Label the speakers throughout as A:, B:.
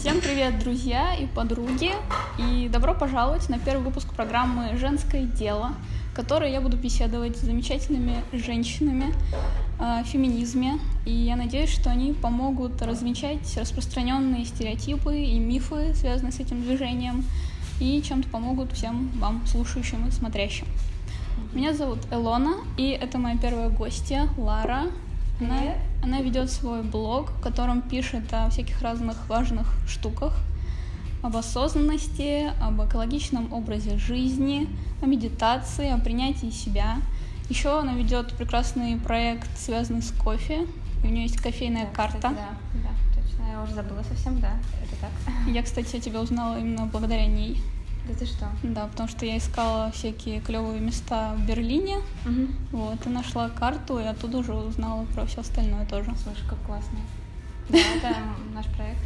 A: Всем привет, друзья и подруги, и добро пожаловать на первый выпуск программы «Женское дело», в которой я буду беседовать с замечательными женщинами о феминизме, и я надеюсь, что они помогут развенчать распространенные стереотипы и мифы, связанные с этим движением, и чем-то помогут всем вам, слушающим и смотрящим. Меня зовут Элона, и это моя первая гостья, Лара. Она, она ведет свой блог, в котором пишет о всяких разных важных штуках, об осознанности, об экологичном образе жизни, о медитации, о принятии себя. Еще она ведет прекрасный проект, связанный с кофе. И у нее есть кофейная
B: Да,
A: карта.
B: кстати, да, да, точно. Я уже забыла совсем, да. Это так.
A: Я, кстати, тебя узнала именно благодаря ней.
B: Да ты что?
A: Да, потому что я искала всякие клевые места в Берлине. Вот, и нашла карту, и оттуда уже узнала про все остальное тоже.
B: Слушай, как классно. Да, это наш проект.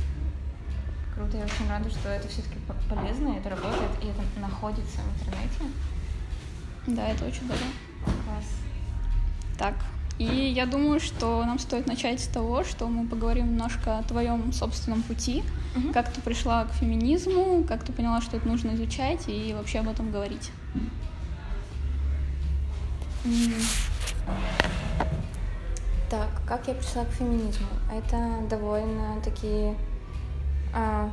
B: Круто, я очень рада, что это все-таки полезно, это работает, и это находится в интернете.
A: Да, это очень здорово.
B: Класс.
A: Так, и я думаю, что нам стоит начать с того, что мы поговорим немножко о твоем собственном пути,
B: Мгм.
A: как ты пришла к феминизму, как ты поняла, что это нужно изучать и вообще об этом говорить.
B: Так, как я пришла к феминизму? Это довольно такие а,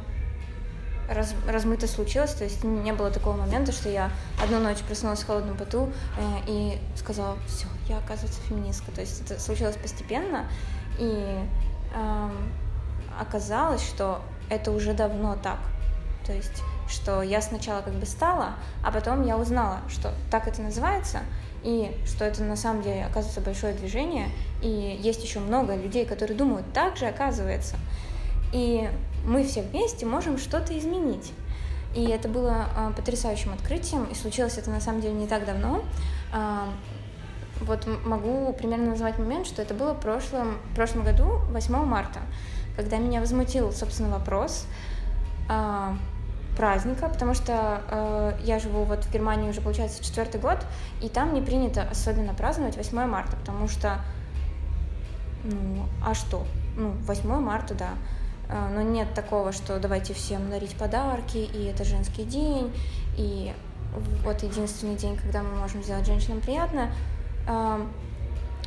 B: раз- размыто случилось, то есть не было такого момента, что я одну ночь проснулась в холодном поту э, и сказала, все, я оказывается феминистка. То есть это случилось постепенно, и ам, оказалось, что это уже давно так. То есть, что я сначала как бы стала, а потом я узнала, что так это называется, и что это на самом деле оказывается большое движение, и есть еще много людей, которые думают так же, оказывается. И мы все вместе можем что-то изменить. И это было а, потрясающим открытием, и случилось это на самом деле не так давно. А, вот могу примерно назвать момент, что это было в прошлом, в прошлом году, 8 марта, когда меня возмутил, собственно, вопрос а, праздника, потому что э, я живу вот в Германии уже, получается, четвертый год, и там не принято особенно праздновать 8 марта, потому что, ну, а что? Ну, 8 марта, да. Э, Но нет такого, что давайте всем дарить подарки, и это женский день, и вот единственный день, когда мы можем сделать женщинам приятно. Э,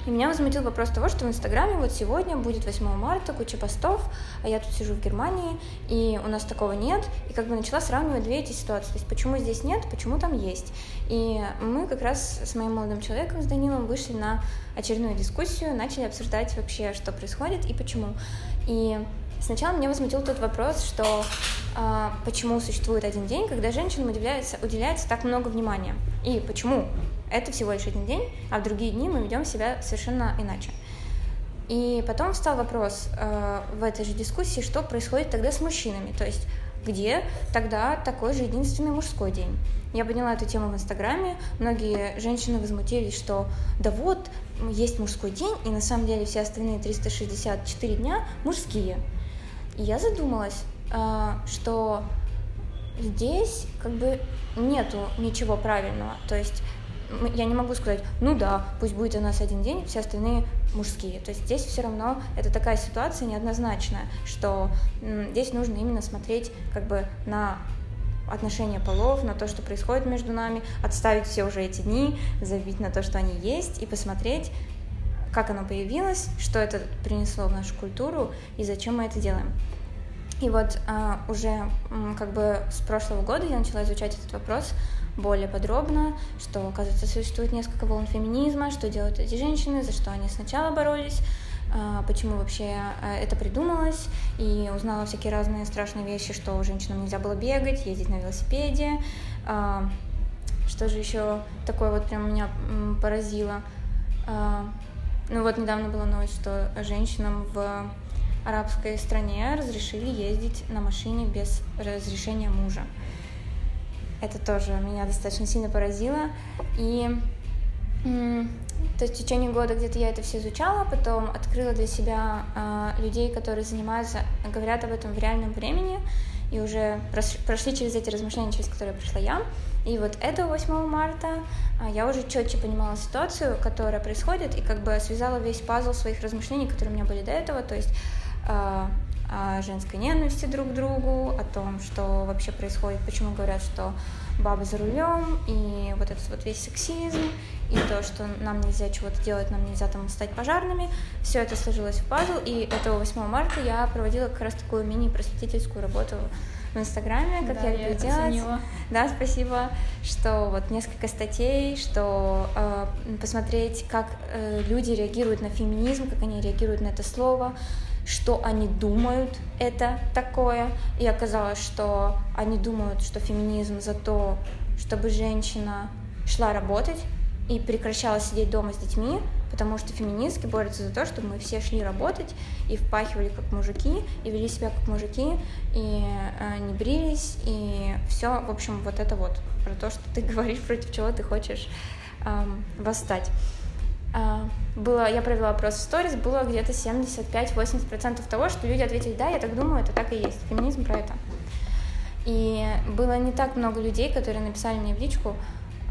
B: И меня возмутил вопрос того, что в Инстаграме вот сегодня будет 8 марта, куча постов, а я тут сижу в Германии, и у нас такого нет, и как бы начала сравнивать две эти ситуации, то есть почему здесь нет, почему там есть. И мы как раз с моим молодым человеком, с Данилом, вышли на очередную дискуссию, начали обсуждать вообще, что происходит и почему. И сначала меня возмутил тот вопрос, что а, почему существует один день, когда женщинам уделяется, уделяется так много внимания, и почему это всего лишь один день, а в другие дни мы ведем себя совершенно иначе. И потом встал вопрос э, в этой же дискуссии, что происходит тогда с мужчинами, то есть где тогда такой же единственный мужской день. Я подняла эту тему в Инстаграме, многие женщины возмутились, что да вот, есть мужской день, и на самом деле все остальные 364 дня мужские. Я задумалась, э, что здесь как бы нету ничего правильного, то есть я не могу сказать, ну да, пусть будет у нас один день, все остальные мужские. То есть здесь все равно это такая ситуация неоднозначная, что здесь нужно именно смотреть как бы на отношения полов, на то, что происходит между нами, отставить все уже эти дни, забить на то, что они есть, и посмотреть, как оно появилось, что это принесло в нашу культуру и зачем мы это делаем. И вот а, уже как бы с прошлого года я начала изучать этот вопрос более подробно, что, оказывается, существует несколько волн феминизма, что делают эти женщины, за что они сначала боролись, а, почему вообще а, это придумалось, и узнала всякие разные страшные вещи, что женщинам нельзя было бегать, ездить на велосипеде, а, что же еще такое вот прям меня поразило. Ну вот недавно была новость, что женщинам в арабской стране разрешили ездить на машине без разрешения мужа. Это тоже меня достаточно сильно поразило. И то есть в течение года где-то я это все изучала, потом открыла для себя а, людей, которые занимаются, говорят об этом в реальном времени, и уже прошли через эти размышления, через которые прошла я. И вот этого 8 марта а, я уже четче понимала ситуацию, которая происходит, и как бы связала весь пазл своих размышлений, которые у меня были до этого. То есть а, о женской ненависти друг к другу, о том, что вообще происходит, почему говорят, что бабы за рулем, и вот этот вот весь сексизм, и то, что нам нельзя чего-то делать, нам нельзя там стать пожарными. Все это сложилось в пазл, и этого 8 марта я проводила как раз такую мини-просветительскую работу в Инстаграме, как
A: Да,
B: я
A: я
B: люблю делать.
A: оценила.
B: Да, спасибо, что вот несколько статей, что э, посмотреть, как э, люди реагируют на феминизм, как они реагируют на это слово, что они думают это такое. И оказалось, что они думают, что феминизм за то, чтобы женщина шла работать и прекращала сидеть дома с детьми, потому что феминистки борются за то, чтобы мы все шли работать и впахивали как мужики, и вели себя как мужики, и э, не брились, и все, в общем, вот это вот про то, что ты говоришь, против чего ты хочешь эм, восстать. А, было, я провела опрос в сторис, было где-то 75-80% того, что люди ответили, да, я так думаю, это так и есть, феминизм про это. И было не так много людей, которые написали мне в личку,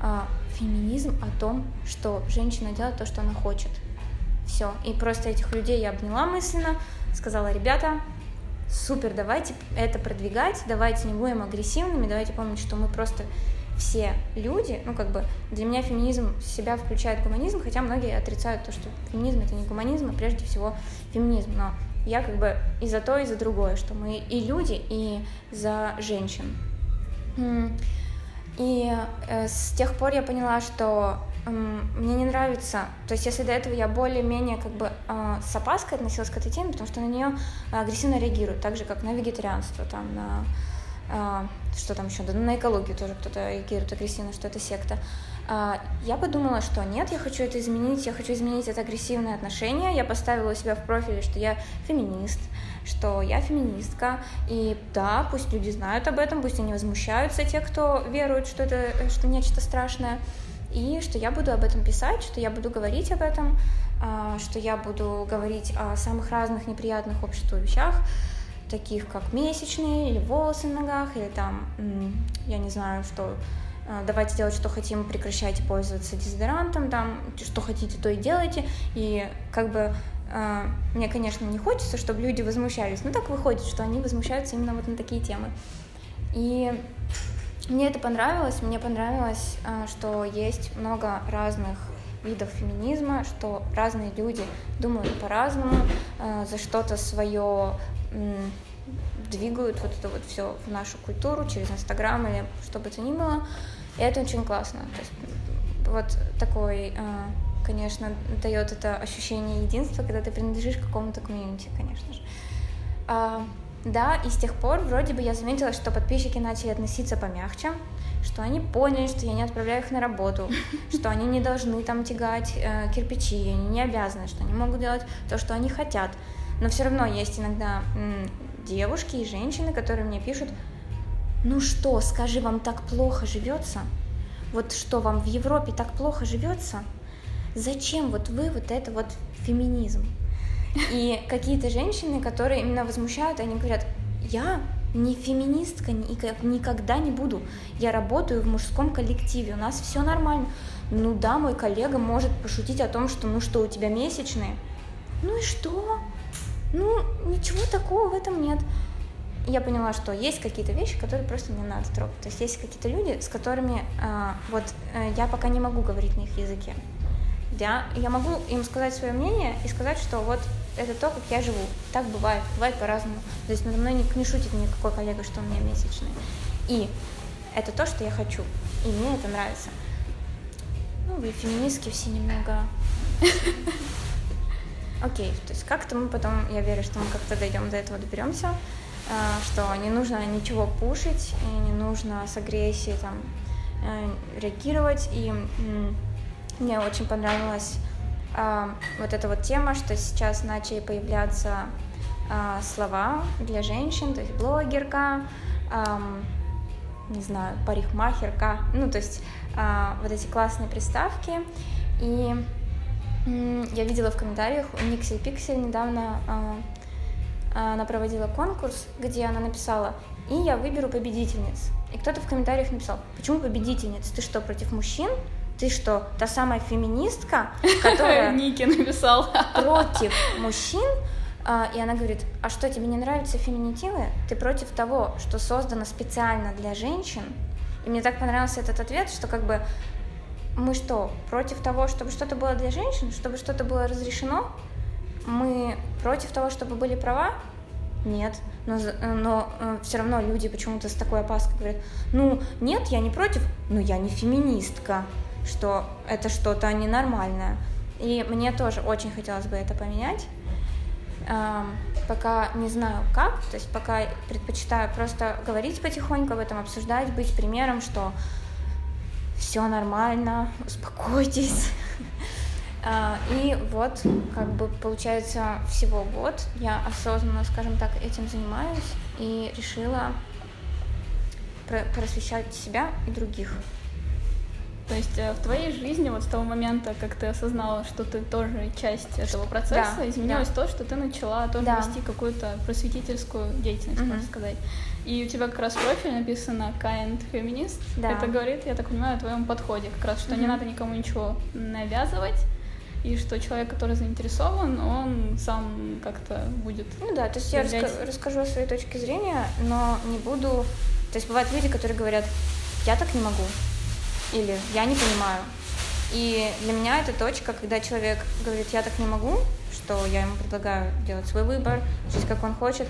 B: а, феминизм о том, что женщина делает то, что она хочет. Все. И просто этих людей я обняла мысленно, сказала, ребята, супер, давайте это продвигать, давайте не будем агрессивными, давайте помнить, что мы просто все люди, ну как бы для меня феминизм себя включает гуманизм, хотя многие отрицают то, что феминизм это не гуманизм, а прежде всего феминизм, но я как бы и за то, и за другое, что мы и люди, и за женщин. И э, с тех пор я поняла, что мне не нравится, то есть если до этого я более-менее как бы э, с опаской относилась к этой теме, потому что на нее агрессивно реагируют, так же как на вегетарианство, там на что там еще, да, на экологию тоже кто-то реагирует агрессивно, что это секта. А, Я подумала, что нет, я хочу это изменить, я хочу изменить это агрессивное отношение. Я поставила у себя в профиле, что я феминист, что я феминистка. И да, пусть люди знают об этом, пусть они возмущаются, те, кто верует, что это что нечто страшное. И что я буду об этом писать, что я буду говорить об этом, а, что я буду говорить о самых разных неприятных обществу вещах таких как месячные, или волосы на ногах, или там, я не знаю, что э, давайте делать, что хотим, прекращайте пользоваться дезодорантом, там, что хотите, то и делайте. И как бы э, мне, конечно, не хочется, чтобы люди возмущались, но так выходит, что они возмущаются именно вот на такие темы. И мне это понравилось, мне понравилось, э, что есть много разных видов феминизма, что разные люди думают по-разному, за что-то свое двигают вот это вот все в нашу культуру через Инстаграм или что бы то ни было. И это очень классно. То есть вот такой, э, конечно, дает это ощущение единства, когда ты принадлежишь какому-то комьюнити, конечно же. А, да, и с тех пор вроде бы я заметила, что подписчики начали относиться помягче, что они поняли, что я не отправляю их на работу, что они не должны там тягать э, кирпичи, они не обязаны, что они могут делать то, что они хотят. Но все равно есть иногда девушки и женщины, которые мне пишут, ну что, скажи, вам так плохо живется? Вот что, вам в Европе так плохо живется? Зачем вот вы вот это вот феминизм? И какие-то женщины, которые именно возмущают, они говорят, я не феминистка, никогда не буду. Я работаю в мужском коллективе, у нас все нормально. Ну да, мой коллега может пошутить о том, что ну что, у тебя месячные. Ну и что? Ну, ничего такого в этом нет. Я поняла, что есть какие-то вещи, которые просто не надо трогать. То есть есть какие-то люди, с которыми а, вот э, я пока не могу говорить на их языке. Я, я могу им сказать свое мнение и сказать, что вот это то, как я живу. Так бывает, бывает по-разному. То есть надо мной не, не шутит никакой коллега, что у меня месячные. И это то, что я хочу. И мне это нравится. Ну, вы феминистки все немного... Окей, то есть как-то мы потом, я верю, что мы как-то дойдем до этого, доберемся, а, что не нужно ничего пушить, и не нужно с агрессией там э, реагировать. И мне очень понравилась а, вот эта вот тема, что сейчас начали появляться слова для женщин, то есть блогерка, ам, не знаю, парикмахерка, ну, то есть вот эти классные приставки. И я видела в комментариях у Никсель Пиксель недавно а, а, она проводила конкурс, где она написала «И я выберу победительниц». И кто-то в комментариях написал «Почему победительниц? Ты что, против мужчин? Ты что, та самая феминистка, которая
A: Ники написал.
B: против мужчин, А, и она говорит, а что, тебе не нравятся феминитивы? Ты против того, что создано специально для женщин? И мне так понравился этот ответ, что как бы мы что, против того, чтобы что-то было для женщин, чтобы что-то было разрешено? Мы против того, чтобы были права? Нет. Но, но э, все равно люди почему-то с такой опаской говорят, ну, нет, я не против, но я не феминистка, что это что-то ненормальное. И мне тоже очень хотелось бы это поменять. Эм, пока не знаю как, то есть пока предпочитаю просто говорить потихоньку об этом, обсуждать, быть примером, что все нормально, успокойтесь. А, и вот, как бы, получается, всего год я осознанно, скажем так, этим занимаюсь и решила просвещать себя и других.
A: То есть э, в твоей жизни вот с того момента, как ты осознала, что ты тоже часть этого процесса, да, изменилось да. то, что ты начала тоже да. вести какую-то просветительскую деятельность, угу. можно сказать. И у тебя как раз профиль написано kind feminist. Да. Это говорит, я так понимаю, о твоем подходе, как раз, что угу. не надо никому ничего навязывать, и что человек, который заинтересован, он сам как-то будет.
B: Ну да, то есть я раска- расскажу о своей точке зрения, но не буду. То есть бывают люди, которые говорят, я так не могу, или я не понимаю. И для меня это точка, когда человек говорит, я так не могу, что я ему предлагаю делать свой выбор, жить как он хочет.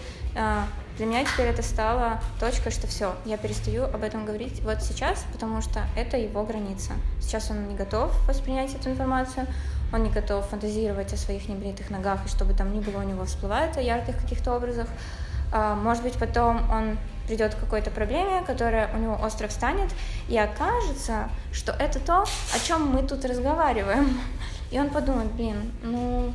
B: Для меня теперь это стало точкой, что все, я перестаю об этом говорить вот сейчас, потому что это его граница. Сейчас он не готов воспринять эту информацию, он не готов фантазировать о своих небритых ногах, и чтобы там ни было у него всплывает о ярких каких-то образах. А, может быть, потом он придет к какой-то проблеме, которая у него остро встанет, и окажется, что это то, о чем мы тут разговариваем. И он подумает, блин, ну,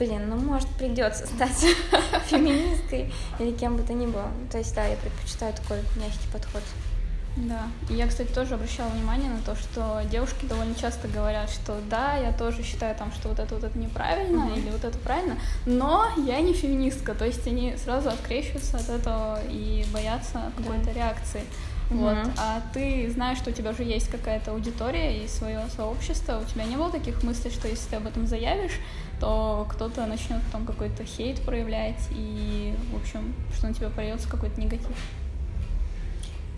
B: блин, ну, может, придется стать феминисткой или кем бы то ни было. То есть, да, я предпочитаю такой мягкий подход.
A: Да. И я, кстати, тоже обращала внимание на то, что девушки довольно часто говорят, что да, я тоже считаю там, что вот это вот это неправильно mm-hmm. или вот это правильно, но я не феминистка. То есть они сразу открещиваются от этого и боятся какой-то да. реакции. Вот. Mm-hmm. А ты знаешь, что у тебя уже есть какая-то аудитория и свое сообщество. У тебя не было таких мыслей, что если ты об этом заявишь, то кто-то начнет потом какой-то хейт проявлять и, в общем, что на тебя польется какой-то негатив?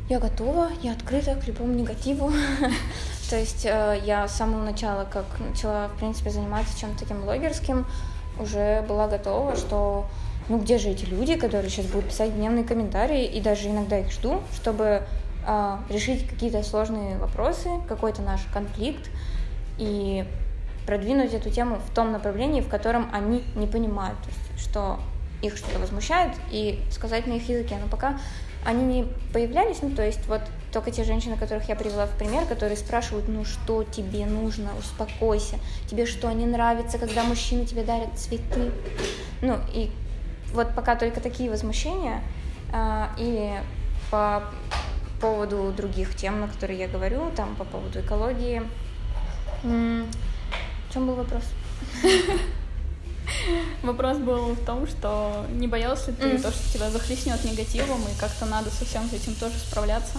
B: Я готова, я открыта к любому негативу. То есть э, я с самого начала, как начала, в принципе, заниматься чем-то таким блогерским, уже была готова, что ну где же эти люди, которые сейчас будут писать дневные комментарии, и даже иногда их жду, чтобы э, решить какие-то сложные вопросы, какой-то наш конфликт, и продвинуть эту тему в том направлении, в котором они не понимают, то есть, что их что-то возмущает, и сказать на их языке. Но пока они не появлялись, ну, то есть вот только те женщины, которых я привела в пример, которые спрашивают, ну, что тебе нужно, успокойся, тебе что, не нравится, когда мужчины тебе дарят цветы, ну, и вот пока только такие возмущения, э, или по поводу других тем, на которые я говорю, там, по поводу экологии. В чем был вопрос?
A: Вопрос был в том, что не боялся ли ты mm. то, что тебя захлестнет негативом, и как-то надо со всем этим тоже справляться?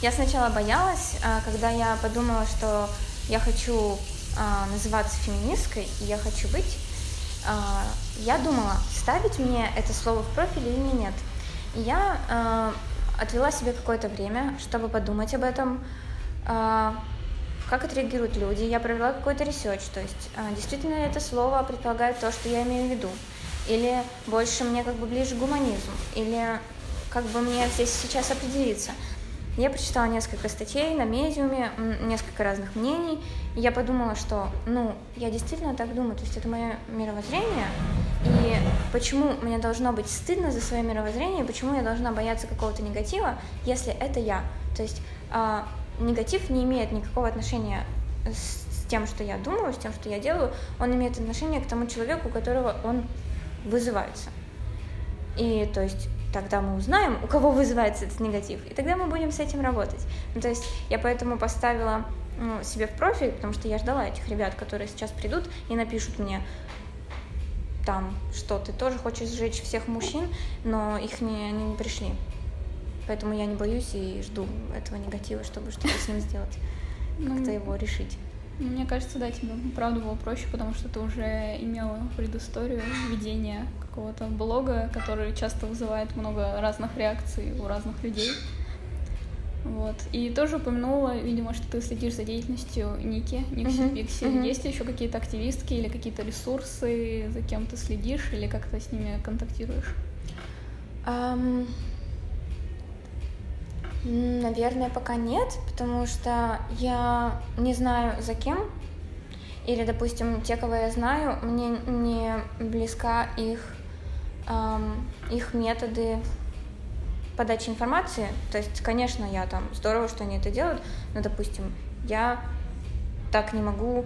B: Я сначала боялась, а, когда я подумала, что я хочу а, называться феминисткой, и я хочу быть, а, я думала, ставить мне это слово в профиль или нет. И я отвела себе какое-то время, чтобы подумать об этом, как отреагируют люди. Я провела какой-то research, то есть а, действительно это слово предполагает то, что я имею в виду, или больше мне как бы ближе гуманизм, или как бы мне здесь сейчас определиться. Я прочитала несколько статей на медиуме, несколько разных мнений, и я подумала, что, ну, я действительно так думаю, то есть это мое мировоззрение, и почему мне должно быть стыдно за свое мировоззрение, почему я должна бояться какого-то негатива, если это я. То есть а, негатив не имеет никакого отношения с тем, что я думаю, с тем, что я делаю, он имеет отношение к тому человеку, у которого он вызывается. И то есть тогда мы узнаем, у кого вызывается этот негатив, и тогда мы будем с этим работать. Ну, то есть я поэтому поставила ну, себе в профиль, потому что я ждала этих ребят, которые сейчас придут и напишут мне там, что ты тоже хочешь сжечь всех мужчин, но их не, они не пришли. Поэтому я не боюсь и жду этого негатива, чтобы что-то с ним сделать, ну, как-то его решить.
A: Мне кажется, да, тебе правда было проще, потому что ты уже имела предысторию ведения какого-то блога, который часто вызывает много разных реакций у разных людей. Вот. И тоже упомянула, видимо, что ты следишь за деятельностью Ники, Никси uh-huh. Пикси. Uh-huh. Есть еще какие-то активистки или какие-то ресурсы, за кем ты следишь или как то с ними контактируешь?
B: Um, наверное, пока нет, потому что я не знаю за кем. Или, допустим, те, кого я знаю, мне не близка их, эм, их методы подачи информации. То есть, конечно, я там здорово, что они это делают, но, допустим, я так не могу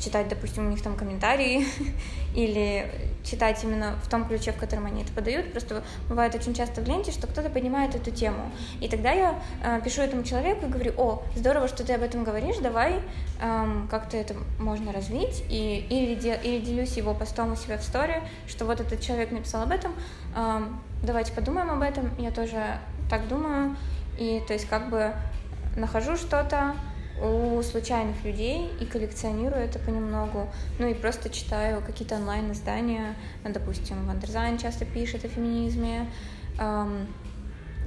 B: читать, допустим, у них там комментарии или читать именно в том ключе, в котором они это подают. Просто бывает очень часто в ленте, что кто-то поднимает эту тему. И тогда я э, пишу этому человеку и говорю, о, здорово, что ты об этом говоришь, давай эм, как-то это можно развить. И, или, де, или делюсь его постом у себя в story, что вот этот человек написал об этом, эм, давайте подумаем об этом. Я тоже так думаю. И то есть как бы нахожу что-то, у случайных людей и коллекционирую это понемногу. Ну и просто читаю какие-то онлайн-издания, допустим, Wonderzine часто пишет о феминизме,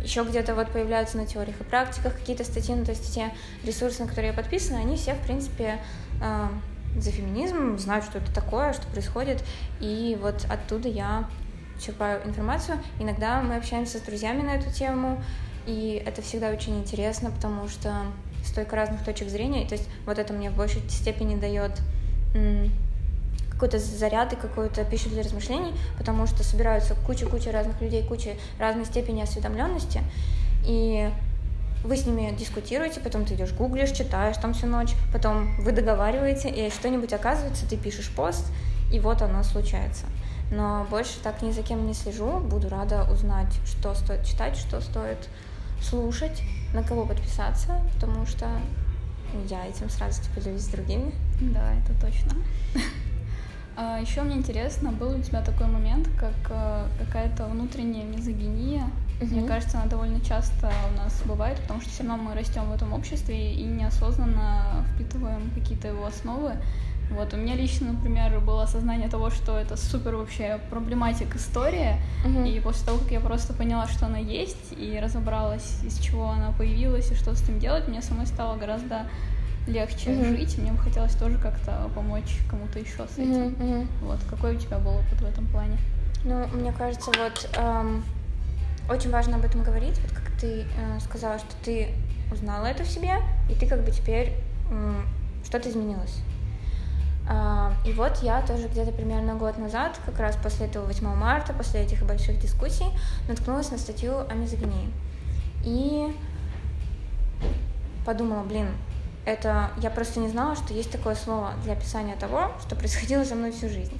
B: еще где-то вот появляются на теориях и практиках какие-то статьи, ну то есть все ресурсы, на которые я подписана, они все, в принципе, за феминизм, знают, что это такое, что происходит, и вот оттуда я черпаю информацию. Иногда мы общаемся с друзьями на эту тему, и это всегда очень интересно, потому что столько разных точек зрения, и то есть вот это мне в большей степени дает какой-то заряд и какую-то пищу для размышлений, потому что собираются куча-куча разных людей, куча разной степени осведомленности, и вы с ними дискутируете, потом ты идешь гуглишь, читаешь там всю ночь, потом вы договариваете, и что-нибудь оказывается, ты пишешь пост, и вот оно случается. Но больше так ни за кем не слежу, буду рада узнать, что стоит читать, что стоит слушать, на кого подписаться, потому что я этим сразу поделюсь с другими.
A: Да, это точно. А, Еще мне интересно, был у тебя такой момент, как э, какая-то внутренняя мизогиния. Мне кажется, она довольно часто у нас бывает, потому что все равно мы растем в этом обществе и неосознанно впитываем какие-то его основы. Вот у меня лично, например, было осознание того, что это супер вообще проблематик история, uh-huh. и после того, как я просто поняла, что она есть, и разобралась, из чего она появилась и что с этим делать, мне самой стало гораздо легче uh-huh. жить, и мне бы хотелось тоже как-то помочь кому-то еще с этим. Uh-huh. Uh-huh. Вот какой у тебя был опыт в этом плане?
B: Ну, мне кажется, вот эм, очень важно об этом говорить, вот как ты э, сказала, что ты узнала это в себе, и ты как бы теперь э, что-то изменилось. А, и вот я тоже где-то примерно год назад, как раз после этого 8 марта, после этих больших дискуссий, наткнулась на статью о мизогинии. И подумала, блин, это я просто не знала, что есть такое слово для описания того, что происходило со мной всю жизнь.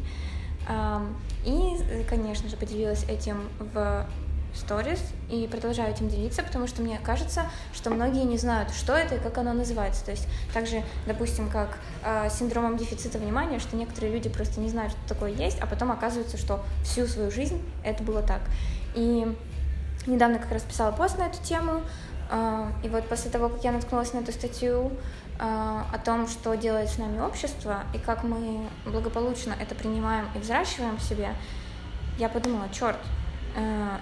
B: И, конечно же, поделилась этим в сторис и продолжаю этим делиться, потому что мне кажется, что многие не знают, что это и как оно называется. То есть также, допустим, как э, синдромом дефицита внимания, что некоторые люди просто не знают, что такое есть, а потом оказывается, что всю свою жизнь это было так. И недавно как раз писала пост на эту тему, э, и вот после того, как я наткнулась на эту статью э, о том, что делает с нами общество и как мы благополучно это принимаем и взращиваем в себе, я подумала, черт, э,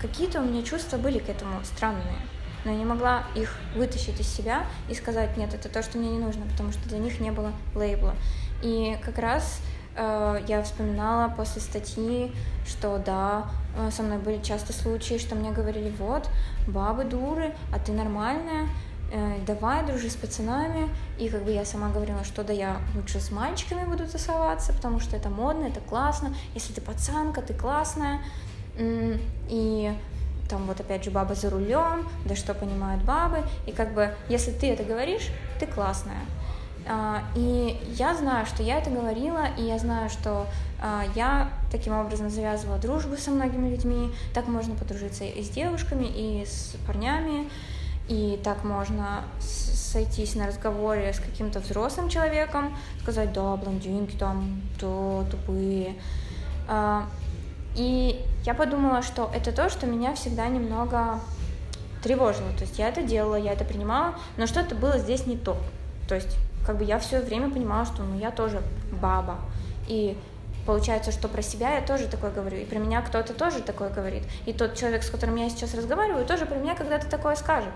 B: какие-то у меня чувства были к этому странные, но я не могла их вытащить из себя и сказать, нет, это то, что мне не нужно, потому что для них не было лейбла. И как раз э, я вспоминала после статьи, что да, э, со мной были часто случаи, что мне говорили, вот, бабы дуры, а ты нормальная, э, давай, дружи с пацанами. И как бы я сама говорила, что да, я лучше с мальчиками буду тусоваться, потому что это модно, это классно. Если ты пацанка, ты классная. И там вот опять же баба за рулем, да что понимают бабы, и как бы если ты это говоришь, ты классная. А, и я знаю, что я это говорила, и я знаю, что а, я таким образом завязывала дружбу со многими людьми. Так можно подружиться и с девушками, и с парнями, и так можно сойтись на разговоре с каким-то взрослым человеком, сказать, да, блондинки там, то тупые. И я подумала, что это то, что меня всегда немного тревожило. То есть я это делала, я это принимала, но что-то было здесь не то. То есть как бы я все время понимала, что ну, я тоже баба. И получается, что про себя я тоже такое говорю, и про меня кто-то тоже такое говорит. И тот человек, с которым я сейчас разговариваю, тоже про меня когда-то такое скажет.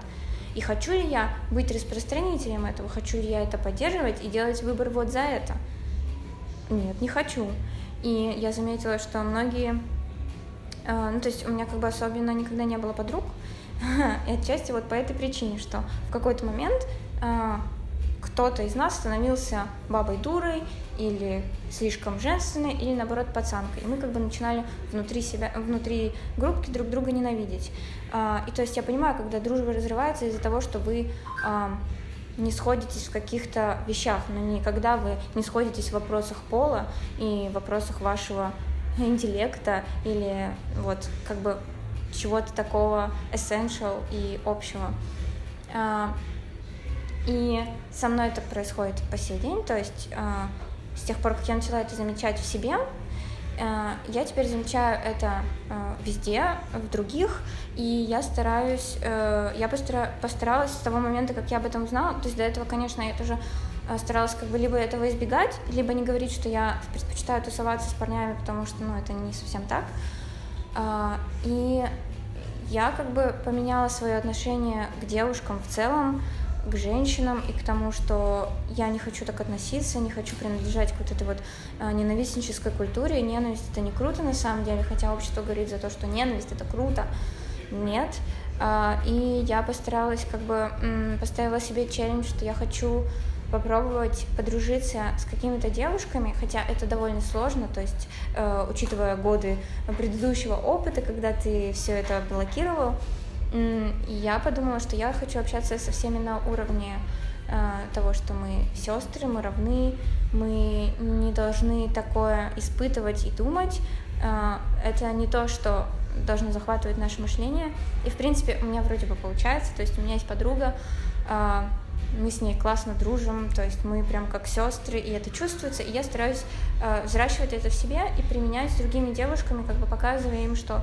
B: И хочу ли я быть распространителем этого, хочу ли я это поддерживать и делать выбор вот за это? Нет, не хочу. И я заметила, что многие... Э, ну, то есть у меня как бы особенно никогда не было подруг, и отчасти вот по этой причине, что в какой-то момент э, кто-то из нас становился бабой дурой или слишком женственной, или наоборот пацанкой. И мы как бы начинали внутри себя, внутри группки друг друга ненавидеть. А, и то есть я понимаю, когда дружба разрывается из-за того, что вы не сходитесь в каких-то вещах, но никогда вы не сходитесь в вопросах пола и вопросах вашего интеллекта или вот как бы чего-то такого essential и общего. А, и со мной это происходит по сей день, то есть э, с тех пор, как я начала это замечать в себе, э, я теперь замечаю это везде, в других, и я стараюсь, э, я постара, постаралась с того момента, как я об этом узнала, то есть до этого, конечно, я тоже старалась как бы либо этого избегать, либо не говорить, что я предпочитаю тусоваться с парнями, потому что, ну, это не совсем так. Э, и я как бы поменяла свое отношение к девушкам в целом, к женщинам и к тому, что я не хочу так относиться, не хочу принадлежать к вот этой вот а, ненавистнической культуре. Ненависть это не круто на самом деле, хотя общество говорит за то, что ненависть это круто. Нет. А, и я постаралась как бы поставила себе челлендж, что я хочу попробовать подружиться с какими-то девушками, хотя это довольно сложно, то есть, э, учитывая годы предыдущего опыта, когда ты все это блокировал, и я подумала, что я хочу общаться со всеми на уровне э, того, что мы сестры, мы равны, мы не должны такое испытывать и думать. Э, это не то, что должно захватывать наше мышление. И, в принципе, у меня вроде бы получается. То есть у меня есть подруга, э, мы с ней классно дружим, то есть мы прям как сестры, и это чувствуется, и я стараюсь э, взращивать это в себе и применять с другими девушками, как бы показывая им, что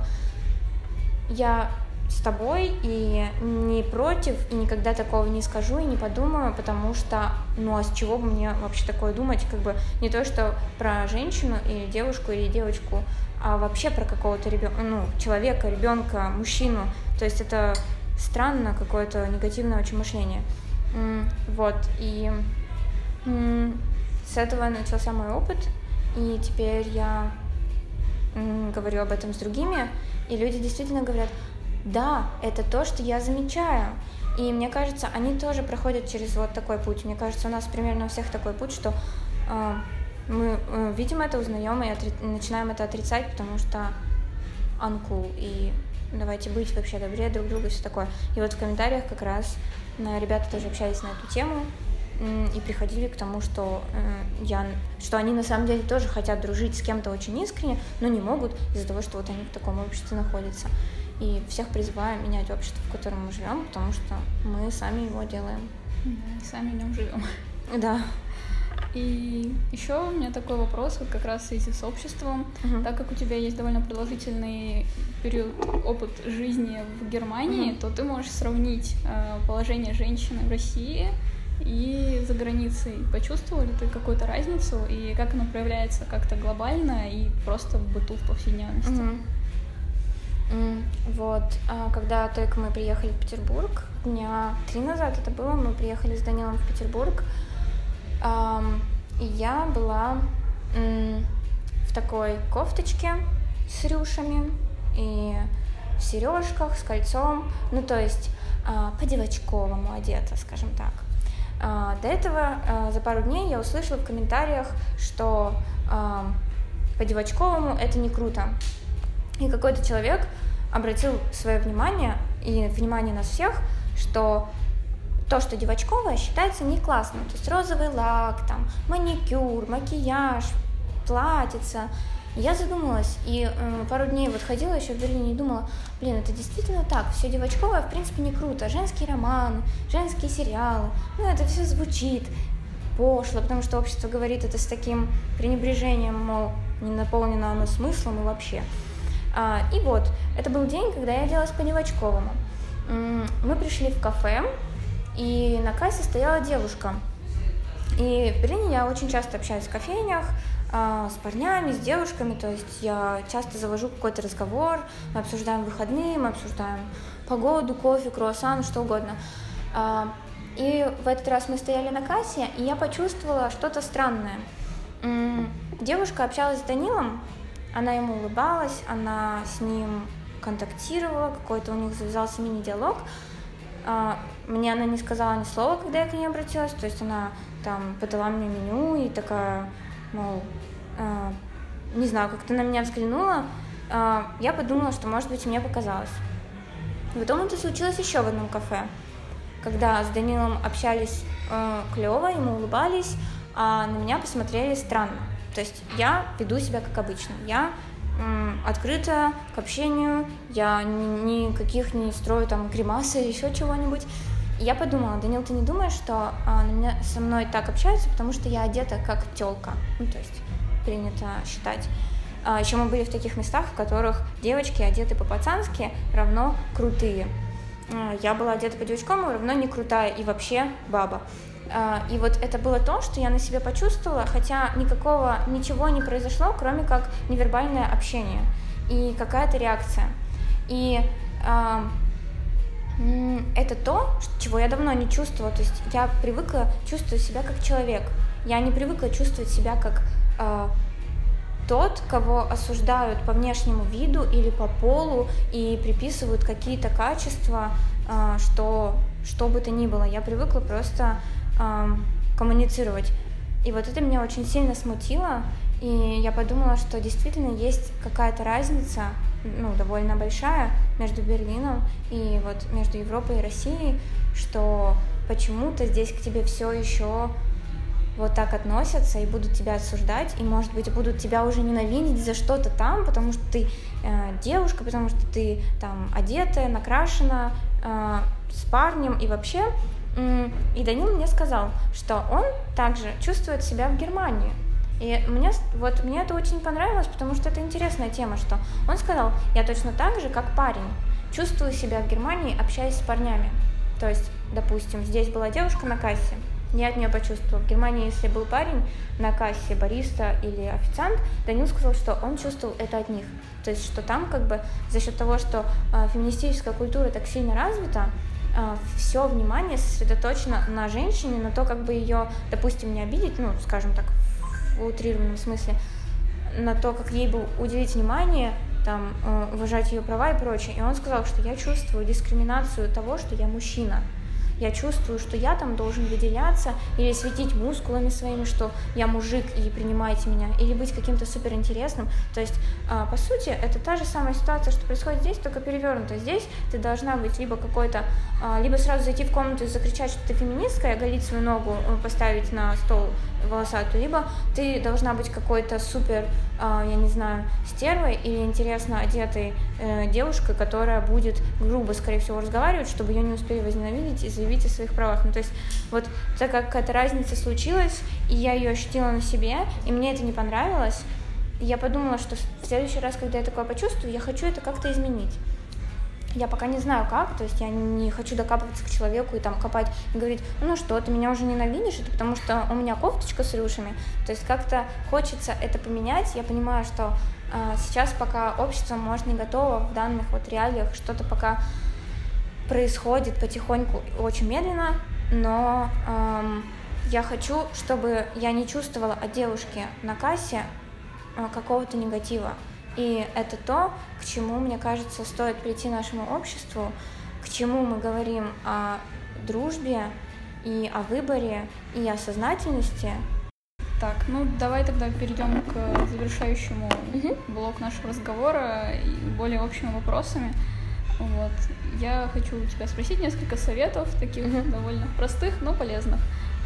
B: я с тобой и не против, и никогда такого не скажу и не подумаю, потому что, ну а с чего бы мне вообще такое думать, как бы не то, что про женщину или девушку или девочку, а вообще про какого-то ребенка, ну, человека, ребенка, мужчину. То есть это странно, какое-то негативное очень мышление. Вот, и с этого начался мой опыт, и теперь я говорю об этом с другими, и люди действительно говорят, да, это то, что я замечаю. И мне кажется, они тоже проходят через вот такой путь. Мне кажется, у нас примерно у всех такой путь, что э, мы э, видим это, узнаем и отри... начинаем это отрицать, потому что uncool, и давайте быть вообще добрее друг другу и все такое. И вот в комментариях как раз ребята тоже общались на эту тему и приходили к тому, что э, я, что они на самом деле тоже хотят дружить с кем-то очень искренне, но не могут из-за того, что вот они в таком обществе находятся. И всех призываю менять общество, в котором мы живем, потому что мы сами его делаем.
A: Да, и сами в нем живем.
B: Да.
A: И еще у меня такой вопрос, вот как раз в связи с обществом, uh-huh. так как у тебя есть довольно продолжительный период опыт жизни в Германии, uh-huh. то ты можешь сравнить э, положение женщины в России и за границей. Почувствовали ты какую-то разницу и как она проявляется как-то глобально и просто в быту в повседневности? Uh-huh.
B: Вот, а когда только мы приехали в Петербург, дня три назад это было, мы приехали с Данилом в Петербург, и я была в такой кофточке с рюшами и в сережках с кольцом, ну то есть а, по девочковому одета, скажем так. А, до этого а, за пару дней я услышала в комментариях, что по девочковому это не круто. И какой-то человек обратил свое внимание и внимание нас всех, что то, что девочковое, считается не классным. То есть розовый лак, там, маникюр, макияж, платьица. Я задумалась и э, пару дней вот ходила еще в Берлине и думала, блин, это действительно так, все девочковое в принципе не круто, женские романы, женские сериалы, ну это все звучит пошло, потому что общество говорит это с таким пренебрежением, мол, не наполнено оно смыслом и вообще. А, и вот, это был день, когда я оделась по-девочковому. Мы пришли в кафе, и на кассе стояла девушка. И в Берлине я очень часто общаюсь в кофейнях, а, с парнями, с девушками, то есть я часто завожу какой-то разговор, мы обсуждаем выходные, мы обсуждаем погоду, кофе, круассан, что угодно. А, и в этот раз мы стояли на кассе, и я почувствовала что-то странное. Девушка общалась с Данилом, она ему улыбалась, она с ним контактировала, какой-то у них завязался мини-диалог. Мне она не сказала ни слова, когда я к ней обратилась, то есть она там подала мне меню и такая, мол, э, не знаю, как-то на меня взглянула, э, я подумала, что, может быть, мне показалось. Потом это случилось еще в одном кафе, когда с Данилом общались э, клево, ему улыбались, а на меня посмотрели странно. То есть я веду себя как обычно. Я открыта к общению, я ни, никаких не строю там гримасы или еще чего-нибудь. Я подумала, Данил, ты не думаешь, что а, меня, со мной так общаются, потому что я одета как телка? Ну, то есть принято считать. А, еще мы были в таких местах, в которых девочки одеты по-пацански равно крутые. А, я была одета по девочкам, равно не крутая и вообще баба. А, и вот это было то, что я на себе почувствовала, хотя никакого, ничего не произошло, кроме как невербальное общение и какая-то реакция. И это то, чего я давно не чувствовала. То есть я привыкла чувствовать себя как человек. Я не привыкла чувствовать себя как э, тот, кого осуждают по внешнему виду или по полу и приписывают какие-то качества, э, что, что бы то ни было. Я привыкла просто э, коммуницировать. И вот это меня очень сильно смутило, и я подумала, что действительно есть какая-то разница ну, довольно большая между Берлином и вот между Европой и Россией, что почему-то здесь к тебе все еще вот так относятся и будут тебя осуждать, и, может быть, будут тебя уже ненавидеть за что-то там, потому что ты э, девушка, потому что ты там одетая, накрашена, э, с парнем и вообще. И Данил мне сказал, что он также чувствует себя в Германии, и мне, вот, мне это очень понравилось, потому что это интересная тема, что он сказал, я точно так же, как парень, чувствую себя в Германии, общаясь с парнями. То есть, допустим, здесь была девушка на кассе, я от нее почувствовала. В Германии, если был парень на кассе, бариста или официант, Данил сказал, что он чувствовал это от них. То есть, что там как бы за счет того, что э, феминистическая культура так сильно развита, э, все внимание сосредоточено на женщине, на то, как бы ее, допустим, не обидеть, ну, скажем так, в утрированном смысле, на то, как ей бы уделить внимание, там, э, уважать ее права и прочее. И он сказал, что я чувствую дискриминацию того, что я мужчина я чувствую, что я там должен выделяться или светить мускулами своими, что я мужик и принимайте меня, или быть каким-то суперинтересным. То есть, а, по сути, это та же самая ситуация, что происходит здесь, только перевернуто. Здесь ты должна быть либо какой-то, а, либо сразу зайти в комнату и закричать, что ты феминистка, и оголить свою ногу, э, поставить на стол волосатую, либо ты должна быть какой-то супер, э, я не знаю, стервой или интересно одетой э, девушкой, которая будет грубо, скорее всего, разговаривать, чтобы ее не успели возненавидеть и заявить о своих правах. Ну, то есть вот так как эта разница случилась, и я ее ощутила на себе, и мне это не понравилось, я подумала, что в следующий раз, когда я такое почувствую, я хочу это как-то изменить. Я пока не знаю как, то есть я не хочу докапываться к человеку и там копать и говорить, ну что, ты меня уже ненавидишь, это потому что у меня кофточка с рюшами. То есть как-то хочется это поменять. Я понимаю, что э, сейчас пока общество, может, не готово в данных вот реалиях, что-то пока происходит потихоньку, очень медленно, но эм, я хочу, чтобы я не чувствовала от девушки на кассе э, какого-то негатива. И это то, к чему, мне кажется, стоит прийти нашему обществу, к чему мы говорим о дружбе и о выборе и о сознательности.
A: Так, ну давай тогда перейдем к завершающему угу. блоку нашего разговора и более общими вопросами. Вот. Я хочу у тебя спросить несколько советов, таких угу. довольно простых, но полезных.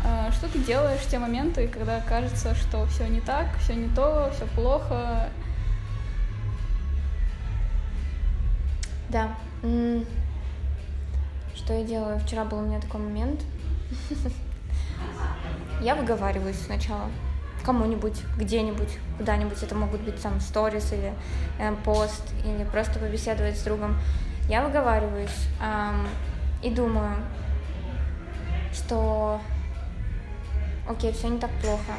A: А, что ты делаешь в те моменты, когда кажется, что все не так, все не то, все плохо,
B: Да. Что я делаю? Вчера был у меня такой момент. Я выговариваюсь сначала кому-нибудь, где-нибудь, куда-нибудь. Это могут быть там сторис или э, пост, или просто побеседовать с другом. Я выговариваюсь эм, и думаю, что окей, все не так плохо,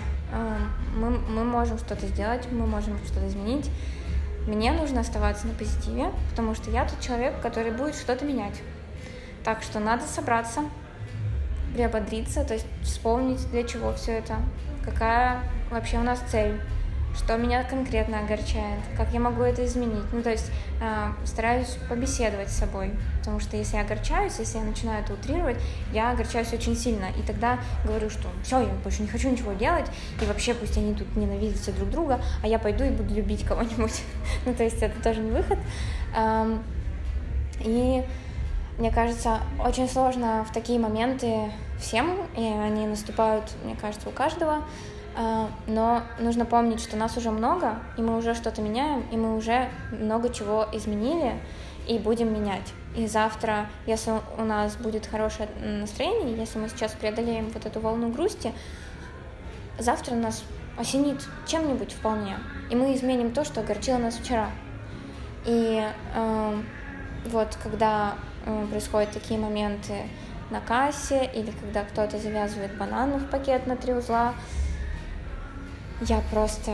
B: мы, мы можем что-то сделать, мы можем что-то изменить. Мне нужно оставаться на позитиве, потому что я тот человек, который будет что-то менять. Так что надо собраться, приободриться, то есть вспомнить, для чего все это, какая вообще у нас цель, что меня конкретно огорчает, как я могу это изменить. Ну, то есть э, стараюсь побеседовать с собой, потому что если я огорчаюсь, если я начинаю это утрировать, я огорчаюсь очень сильно, и тогда говорю, что все, я больше не хочу ничего делать, и вообще пусть они тут ненавидят все друг друга, а я пойду и буду любить кого-нибудь. ну, то есть это тоже не выход. Эм, и мне кажется, очень сложно в такие моменты всем, и они наступают, мне кажется, у каждого, но нужно помнить, что нас уже много, и мы уже что-то меняем, и мы уже много чего изменили и будем менять. И завтра, если у нас будет хорошее настроение, если мы сейчас преодолеем вот эту волну грусти, завтра нас осенит чем-нибудь вполне, и мы изменим то, что огорчило нас вчера. И э, вот когда э, происходят такие моменты на кассе, или когда кто-то завязывает бананы в пакет на три узла, я просто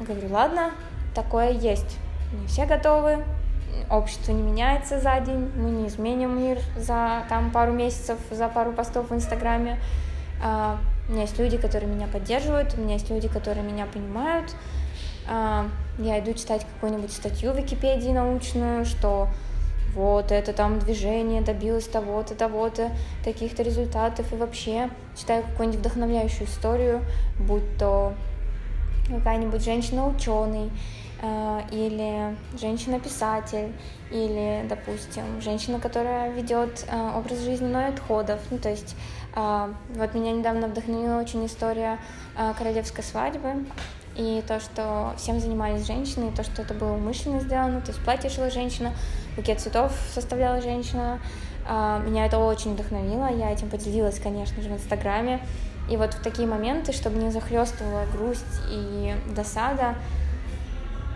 B: говорю, ладно, такое есть. Не все готовы, общество не меняется за день, мы не изменим мир за там пару месяцев, за пару постов в Инстаграме. Uh, у меня есть люди, которые меня поддерживают, у меня есть люди, которые меня понимают. Uh, я иду читать какую-нибудь статью в Википедии научную, что вот это там движение добилось того-то, того-то, таких-то результатов, и вообще читаю какую-нибудь вдохновляющую историю, будь то какая-нибудь женщина-ученый, э, или женщина-писатель, или, допустим, женщина, которая ведет э, образ жизни ноль отходов. Ну, то есть, э, вот меня недавно вдохновила очень история королевской свадьбы, и то, что всем занимались женщины, и то, что это было умышленно сделано, то есть платье шила женщина, букет цветов составляла женщина, меня это очень вдохновило, я этим поделилась, конечно же, в Инстаграме, и вот в такие моменты, чтобы не захлестывала грусть и досада,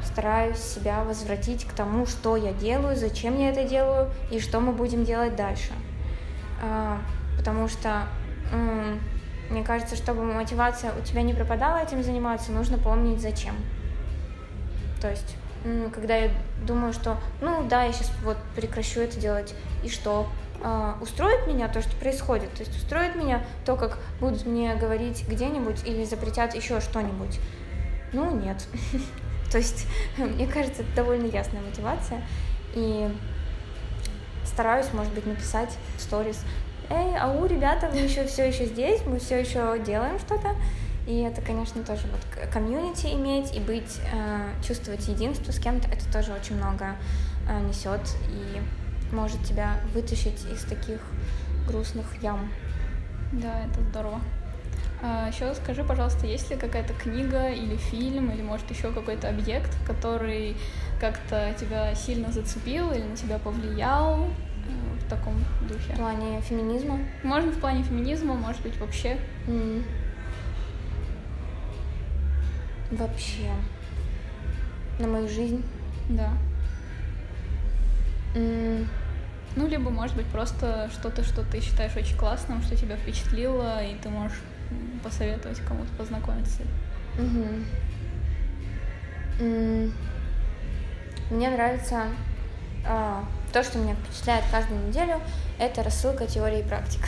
B: стараюсь себя возвратить к тому, что я делаю, зачем я это делаю и что мы будем делать дальше. А, потому что мне кажется, чтобы мотивация у тебя не пропадала этим заниматься, нужно помнить зачем. То есть, когда я думаю, что, ну да, я сейчас вот прекращу это делать, и что? А, устроит меня то, что происходит, то есть устроит меня то, как будут мне говорить где-нибудь или запретят еще что-нибудь. Ну, нет. То есть, мне кажется, это довольно ясная мотивация. И стараюсь, может быть, написать сторис, эй, ау, ребята, мы еще все еще здесь, мы все еще делаем что-то. И это, конечно, тоже вот комьюнити иметь и быть, э, чувствовать единство с кем-то, это тоже очень много э, несет и может тебя вытащить из таких грустных ям.
A: Да, это здорово. А, еще скажи, пожалуйста, есть ли какая-то книга или фильм, или может еще какой-то объект, который как-то тебя сильно зацепил или на тебя повлиял таком духе?
B: В плане феминизма?
A: Можно в плане феминизма, может быть, вообще. Mm.
B: Вообще. На мою жизнь?
A: Да. Mm. Ну, либо, может быть, просто что-то, что ты считаешь очень классным, что тебя впечатлило, и ты можешь посоветовать кому-то познакомиться.
B: Угу. Мне нравится а, то, что меня впечатляет каждую неделю, это рассылка теории и практик.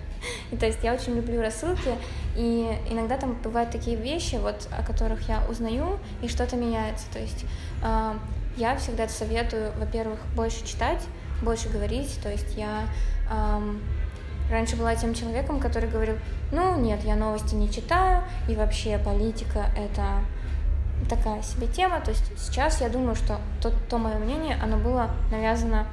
B: То есть я очень люблю рассылки, и иногда там бывают такие вещи, вот, о которых я узнаю, и что-то меняется. То есть э, я всегда советую, во-первых, больше читать, больше говорить. То есть я раньше была тем человеком, который говорил, ну нет, я новости не читаю, и вообще политика это такая себе тема. То есть сейчас я думаю, что то, то мое мнение, оно было навязано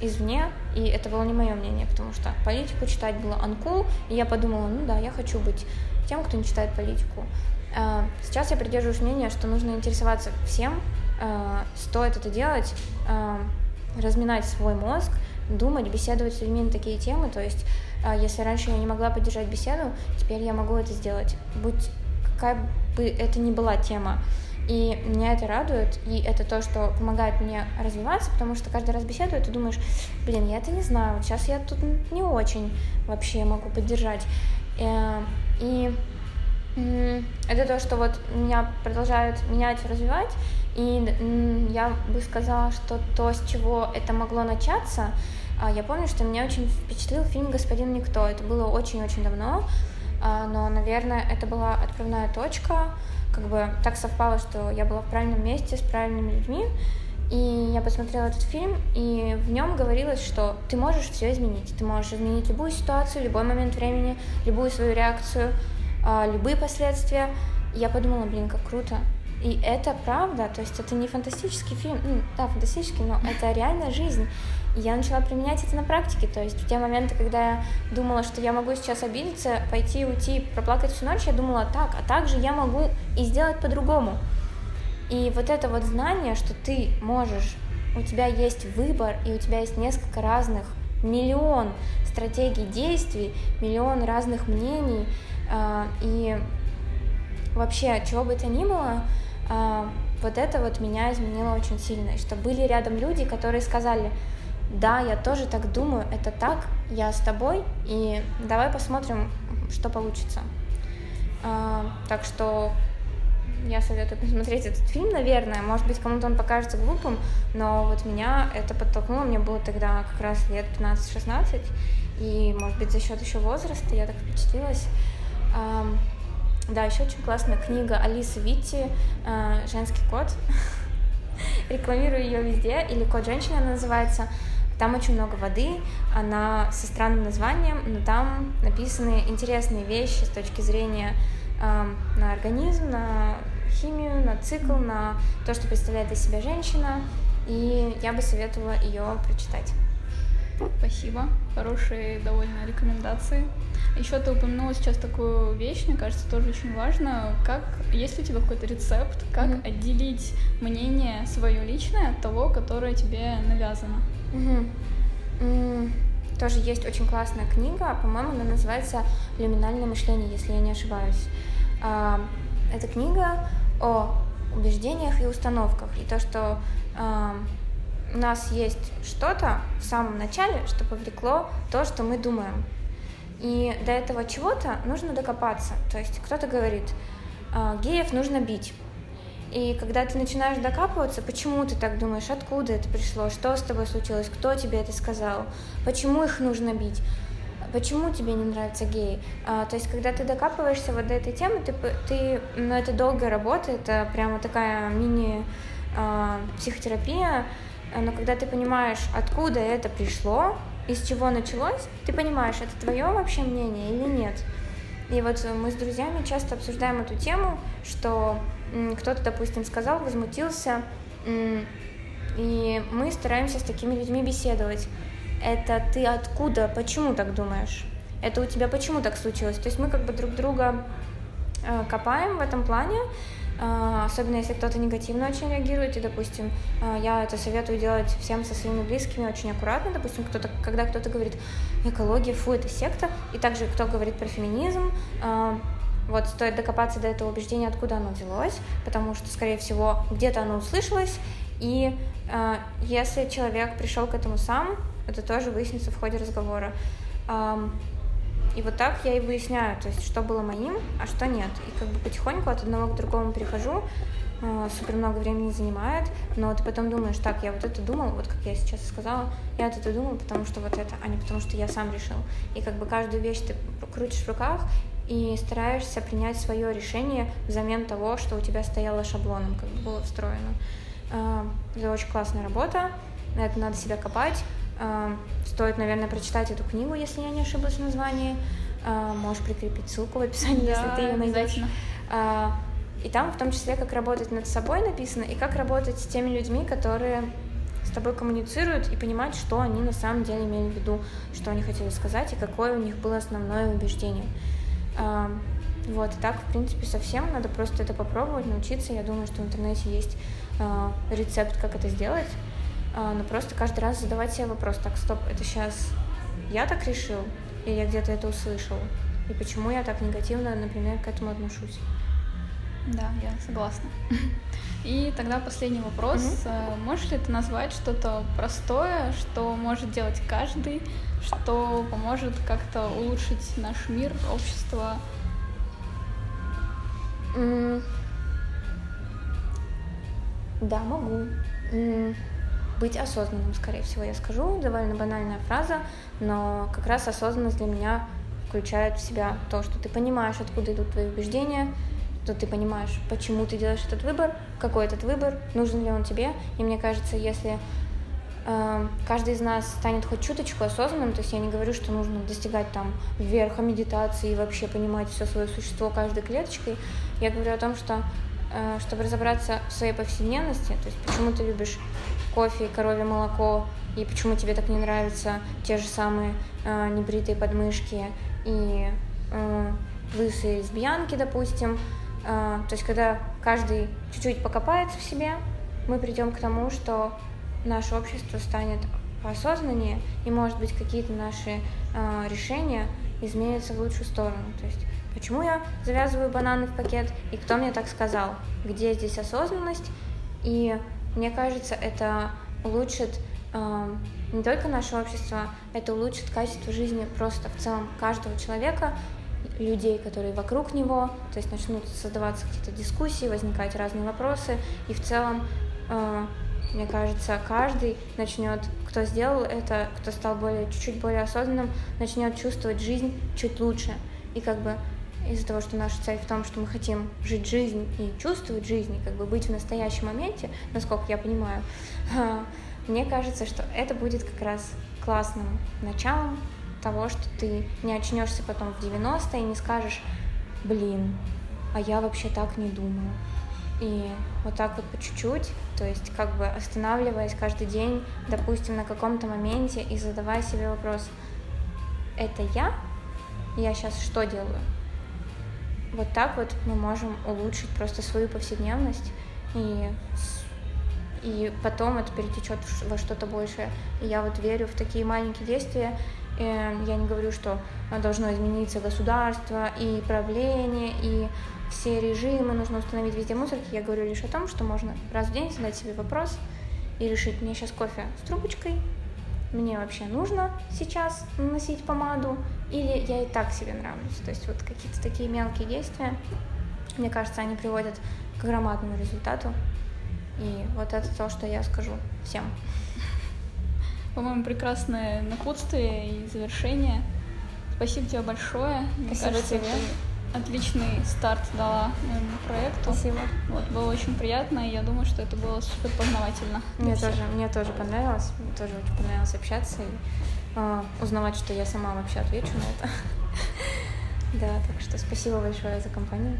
B: извне, и это было не мое мнение, потому что политику читать было uncool, и я подумала, ну да, я хочу быть тем, кто не читает политику. А, сейчас я придерживаюсь мнения, что нужно интересоваться всем, а, стоит это делать, а, разминать свой мозг, думать, беседовать с людьми на такие темы. То есть, если раньше я не могла поддержать беседу, теперь я могу это сделать. Будь какая бы это ни была тема. И меня это радует, и это то, что помогает мне развиваться, потому что каждый раз беседую, ты думаешь, блин, я это не знаю, сейчас я тут не очень вообще могу поддержать. Э, и это то, что вот меня продолжают менять, развивать, и я бы сказала, что то, с чего это могло начаться, а, я помню, что меня очень впечатлил фильм «Господин Никто». Это было очень-очень давно, но, наверное, это была отправная точка. Как бы так совпало, что я была в правильном месте с правильными людьми, и я посмотрела этот фильм, и в нем говорилось, что ты можешь все изменить. Ты можешь изменить любую ситуацию, любой момент времени, любую свою реакцию, а, любые последствия. И я подумала, блин, как круто. И это правда, то есть это не фантастический фильм, ну, да, фантастический, но это реальная жизнь. Я начала применять это на практике, то есть в те моменты, когда я думала, что я могу сейчас обидеться, пойти, уйти, проплакать всю ночь, я думала так, а также я могу и сделать по-другому. И вот это вот знание, что ты можешь, у тебя есть выбор, и у тебя есть несколько разных, миллион стратегий действий, миллион разных мнений, а, и вообще, чего бы то ни было, а, вот это вот меня изменило очень сильно, что были рядом люди, которые сказали, да, я тоже так думаю, это так, я с тобой, и давай посмотрим, что получится. А, так что я советую посмотреть этот фильм, наверное. Может быть, кому-то он покажется глупым, но вот меня это подтолкнуло. Мне было тогда как раз лет 15-16, и, может быть, за счет еще возраста я так впечатлилась. Да, еще очень классная книга Алисы Витти э, «Женский кот». Рекламирую ее везде, или «Код женщины» она называется. Там очень много воды, она со странным названием, но там написаны интересные вещи с точки зрения э, на организм, на химию, на цикл, на то, что представляет из себя женщина. И я бы советовала ее прочитать.
A: Спасибо. Хорошие довольно рекомендации. Еще ты упомянула сейчас такую вещь, мне кажется, тоже очень важно. Как, есть ли у тебя какой-то рецепт, как mm-hmm. отделить мнение свое личное от того, которое тебе навязано?
B: Тоже есть очень классная книга, по-моему, она называется «Люминальное мышление», если я не ошибаюсь. А, это книга о убеждениях и установках, и то, что у нас есть что-то в самом начале, что повлекло то, что мы думаем. И до этого чего-то нужно докопаться. То есть кто-то говорит, «А, геев нужно бить. И когда ты начинаешь докапываться, почему ты так думаешь, откуда это пришло, что с тобой случилось, кто тебе это сказал, почему их нужно бить, почему тебе не нравятся геи. А, то есть, когда ты докапываешься вот до этой темы, ты, ты ну, это долгая работа, это прямо такая мини-психотерапия, а, но когда ты понимаешь, откуда это пришло, из чего началось, ты понимаешь, это твое вообще мнение или нет. И вот мы с друзьями часто обсуждаем эту тему, что кто-то, допустим, сказал, возмутился, и мы стараемся с такими людьми беседовать. Это ты откуда, почему так думаешь? Это у тебя почему так случилось? То есть мы как бы друг друга э, копаем в этом плане, а, особенно если кто-то негативно очень реагирует, и, допустим, а, я это советую делать всем со своими близкими очень аккуратно, допустим, кто-то, когда кто-то говорит экология, фу, это секта, и также кто говорит про феминизм, вот стоит докопаться до этого убеждения, откуда оно взялось, потому что, скорее всего, где-то оно услышалось, и если человек пришел к этому сам, это тоже выяснится в ходе разговора. И вот так я и выясняю, то есть, что было моим, а что нет. И как бы потихоньку от одного к другому перехожу, э, супер много времени занимает, но ты потом думаешь, так, я вот это думал, вот как я сейчас сказала, я вот это думал, потому что вот это, а не потому что я сам решил. И как бы каждую вещь ты крутишь в руках и стараешься принять свое решение взамен того, что у тебя стояло шаблоном, как бы было встроено. Э, это очень классная работа, это надо себя копать, Стоит, наверное, прочитать эту книгу, если я не ошиблась в названии. Можешь прикрепить ссылку в описании, да, если ты ее найдешь. И там в том числе, как работать над собой написано, и как работать с теми людьми, которые с тобой коммуницируют, и понимать, что они на самом деле имели в виду, что они хотели сказать, и какое у них было основное убеждение. Вот, и так, в принципе, совсем надо просто это попробовать, научиться. Я думаю, что в интернете есть рецепт, как это сделать. А, но просто каждый раз задавать себе вопрос, так, стоп, это сейчас я так решил, или я где-то это услышал, и почему я так негативно, например, к этому отношусь.
A: Да, я согласна. И тогда последний вопрос. Угу. Можешь ли ты назвать что-то простое, что может делать каждый, что поможет как-то улучшить наш мир, общество?
B: Mm. Да, могу. Mm. Быть осознанным, скорее всего, я скажу. Довольно банальная фраза, но как раз осознанность для меня включает в себя то, что ты понимаешь, откуда идут твои убеждения, то ты понимаешь, почему ты делаешь этот выбор, какой этот выбор, нужен ли он тебе. И мне кажется, если каждый из нас станет хоть чуточку осознанным, то есть я не говорю, что нужно достигать там верха медитации и вообще понимать все свое существо каждой клеточкой, я говорю о том, что э, чтобы разобраться в своей повседневности, то есть почему ты любишь кофе, коровье молоко, и почему тебе так не нравятся те же самые э, небритые подмышки и э, лысые лесбиянки, допустим, а, то есть, когда каждый чуть-чуть покопается в себе, мы придем к тому, что наше общество станет осознаннее, и, может быть, какие-то наши э, решения изменятся в лучшую сторону. То есть, почему я завязываю бананы в пакет, и кто мне так сказал, где здесь осознанность, и мне кажется, это улучшит э, не только наше общество, это улучшит качество жизни просто в целом каждого человека, людей, которые вокруг него, то есть начнут создаваться какие-то дискуссии, возникать разные вопросы, и в целом, э, мне кажется, каждый начнет, кто сделал это, кто стал более, чуть-чуть более осознанным, начнет чувствовать жизнь чуть лучше. И как бы из-за того, что наша цель в том, что мы хотим жить жизнь и чувствовать жизнь, и как бы быть в настоящем моменте, насколько я понимаю, мне кажется, что это будет как раз классным началом того, что ты не очнешься потом в 90 и не скажешь, блин, а я вообще так не думаю. И вот так вот по чуть-чуть, то есть как бы останавливаясь каждый день, допустим, на каком-то моменте и задавая себе вопрос, это я? Я сейчас что делаю? Вот так вот мы можем улучшить просто свою повседневность и и потом это перетечет во что-то большее. И я вот верю в такие маленькие действия, Эм, я не говорю, что должно измениться государство и правление, и все режимы нужно установить везде мусорки. Я говорю лишь о том, что можно раз в день задать себе вопрос и решить, мне сейчас кофе с трубочкой, мне вообще нужно сейчас наносить помаду, или я и так себе нравлюсь. То есть вот какие-то такие мелкие действия, мне кажется, они приводят к громадному результату. И вот это то, что я скажу всем
A: по-моему, прекрасное напутствие и завершение. Спасибо тебе большое.
B: Мне Спасибо кажется, тебе.
A: Отличный старт дала моему проекту.
B: Спасибо.
A: Вот, было очень приятно, и я думаю, что это было супер познавательно.
B: Мне тоже, мне тоже понравилось. Мне тоже очень понравилось общаться и э, узнавать, что я сама вообще отвечу на это. Да, так что спасибо большое за компанию.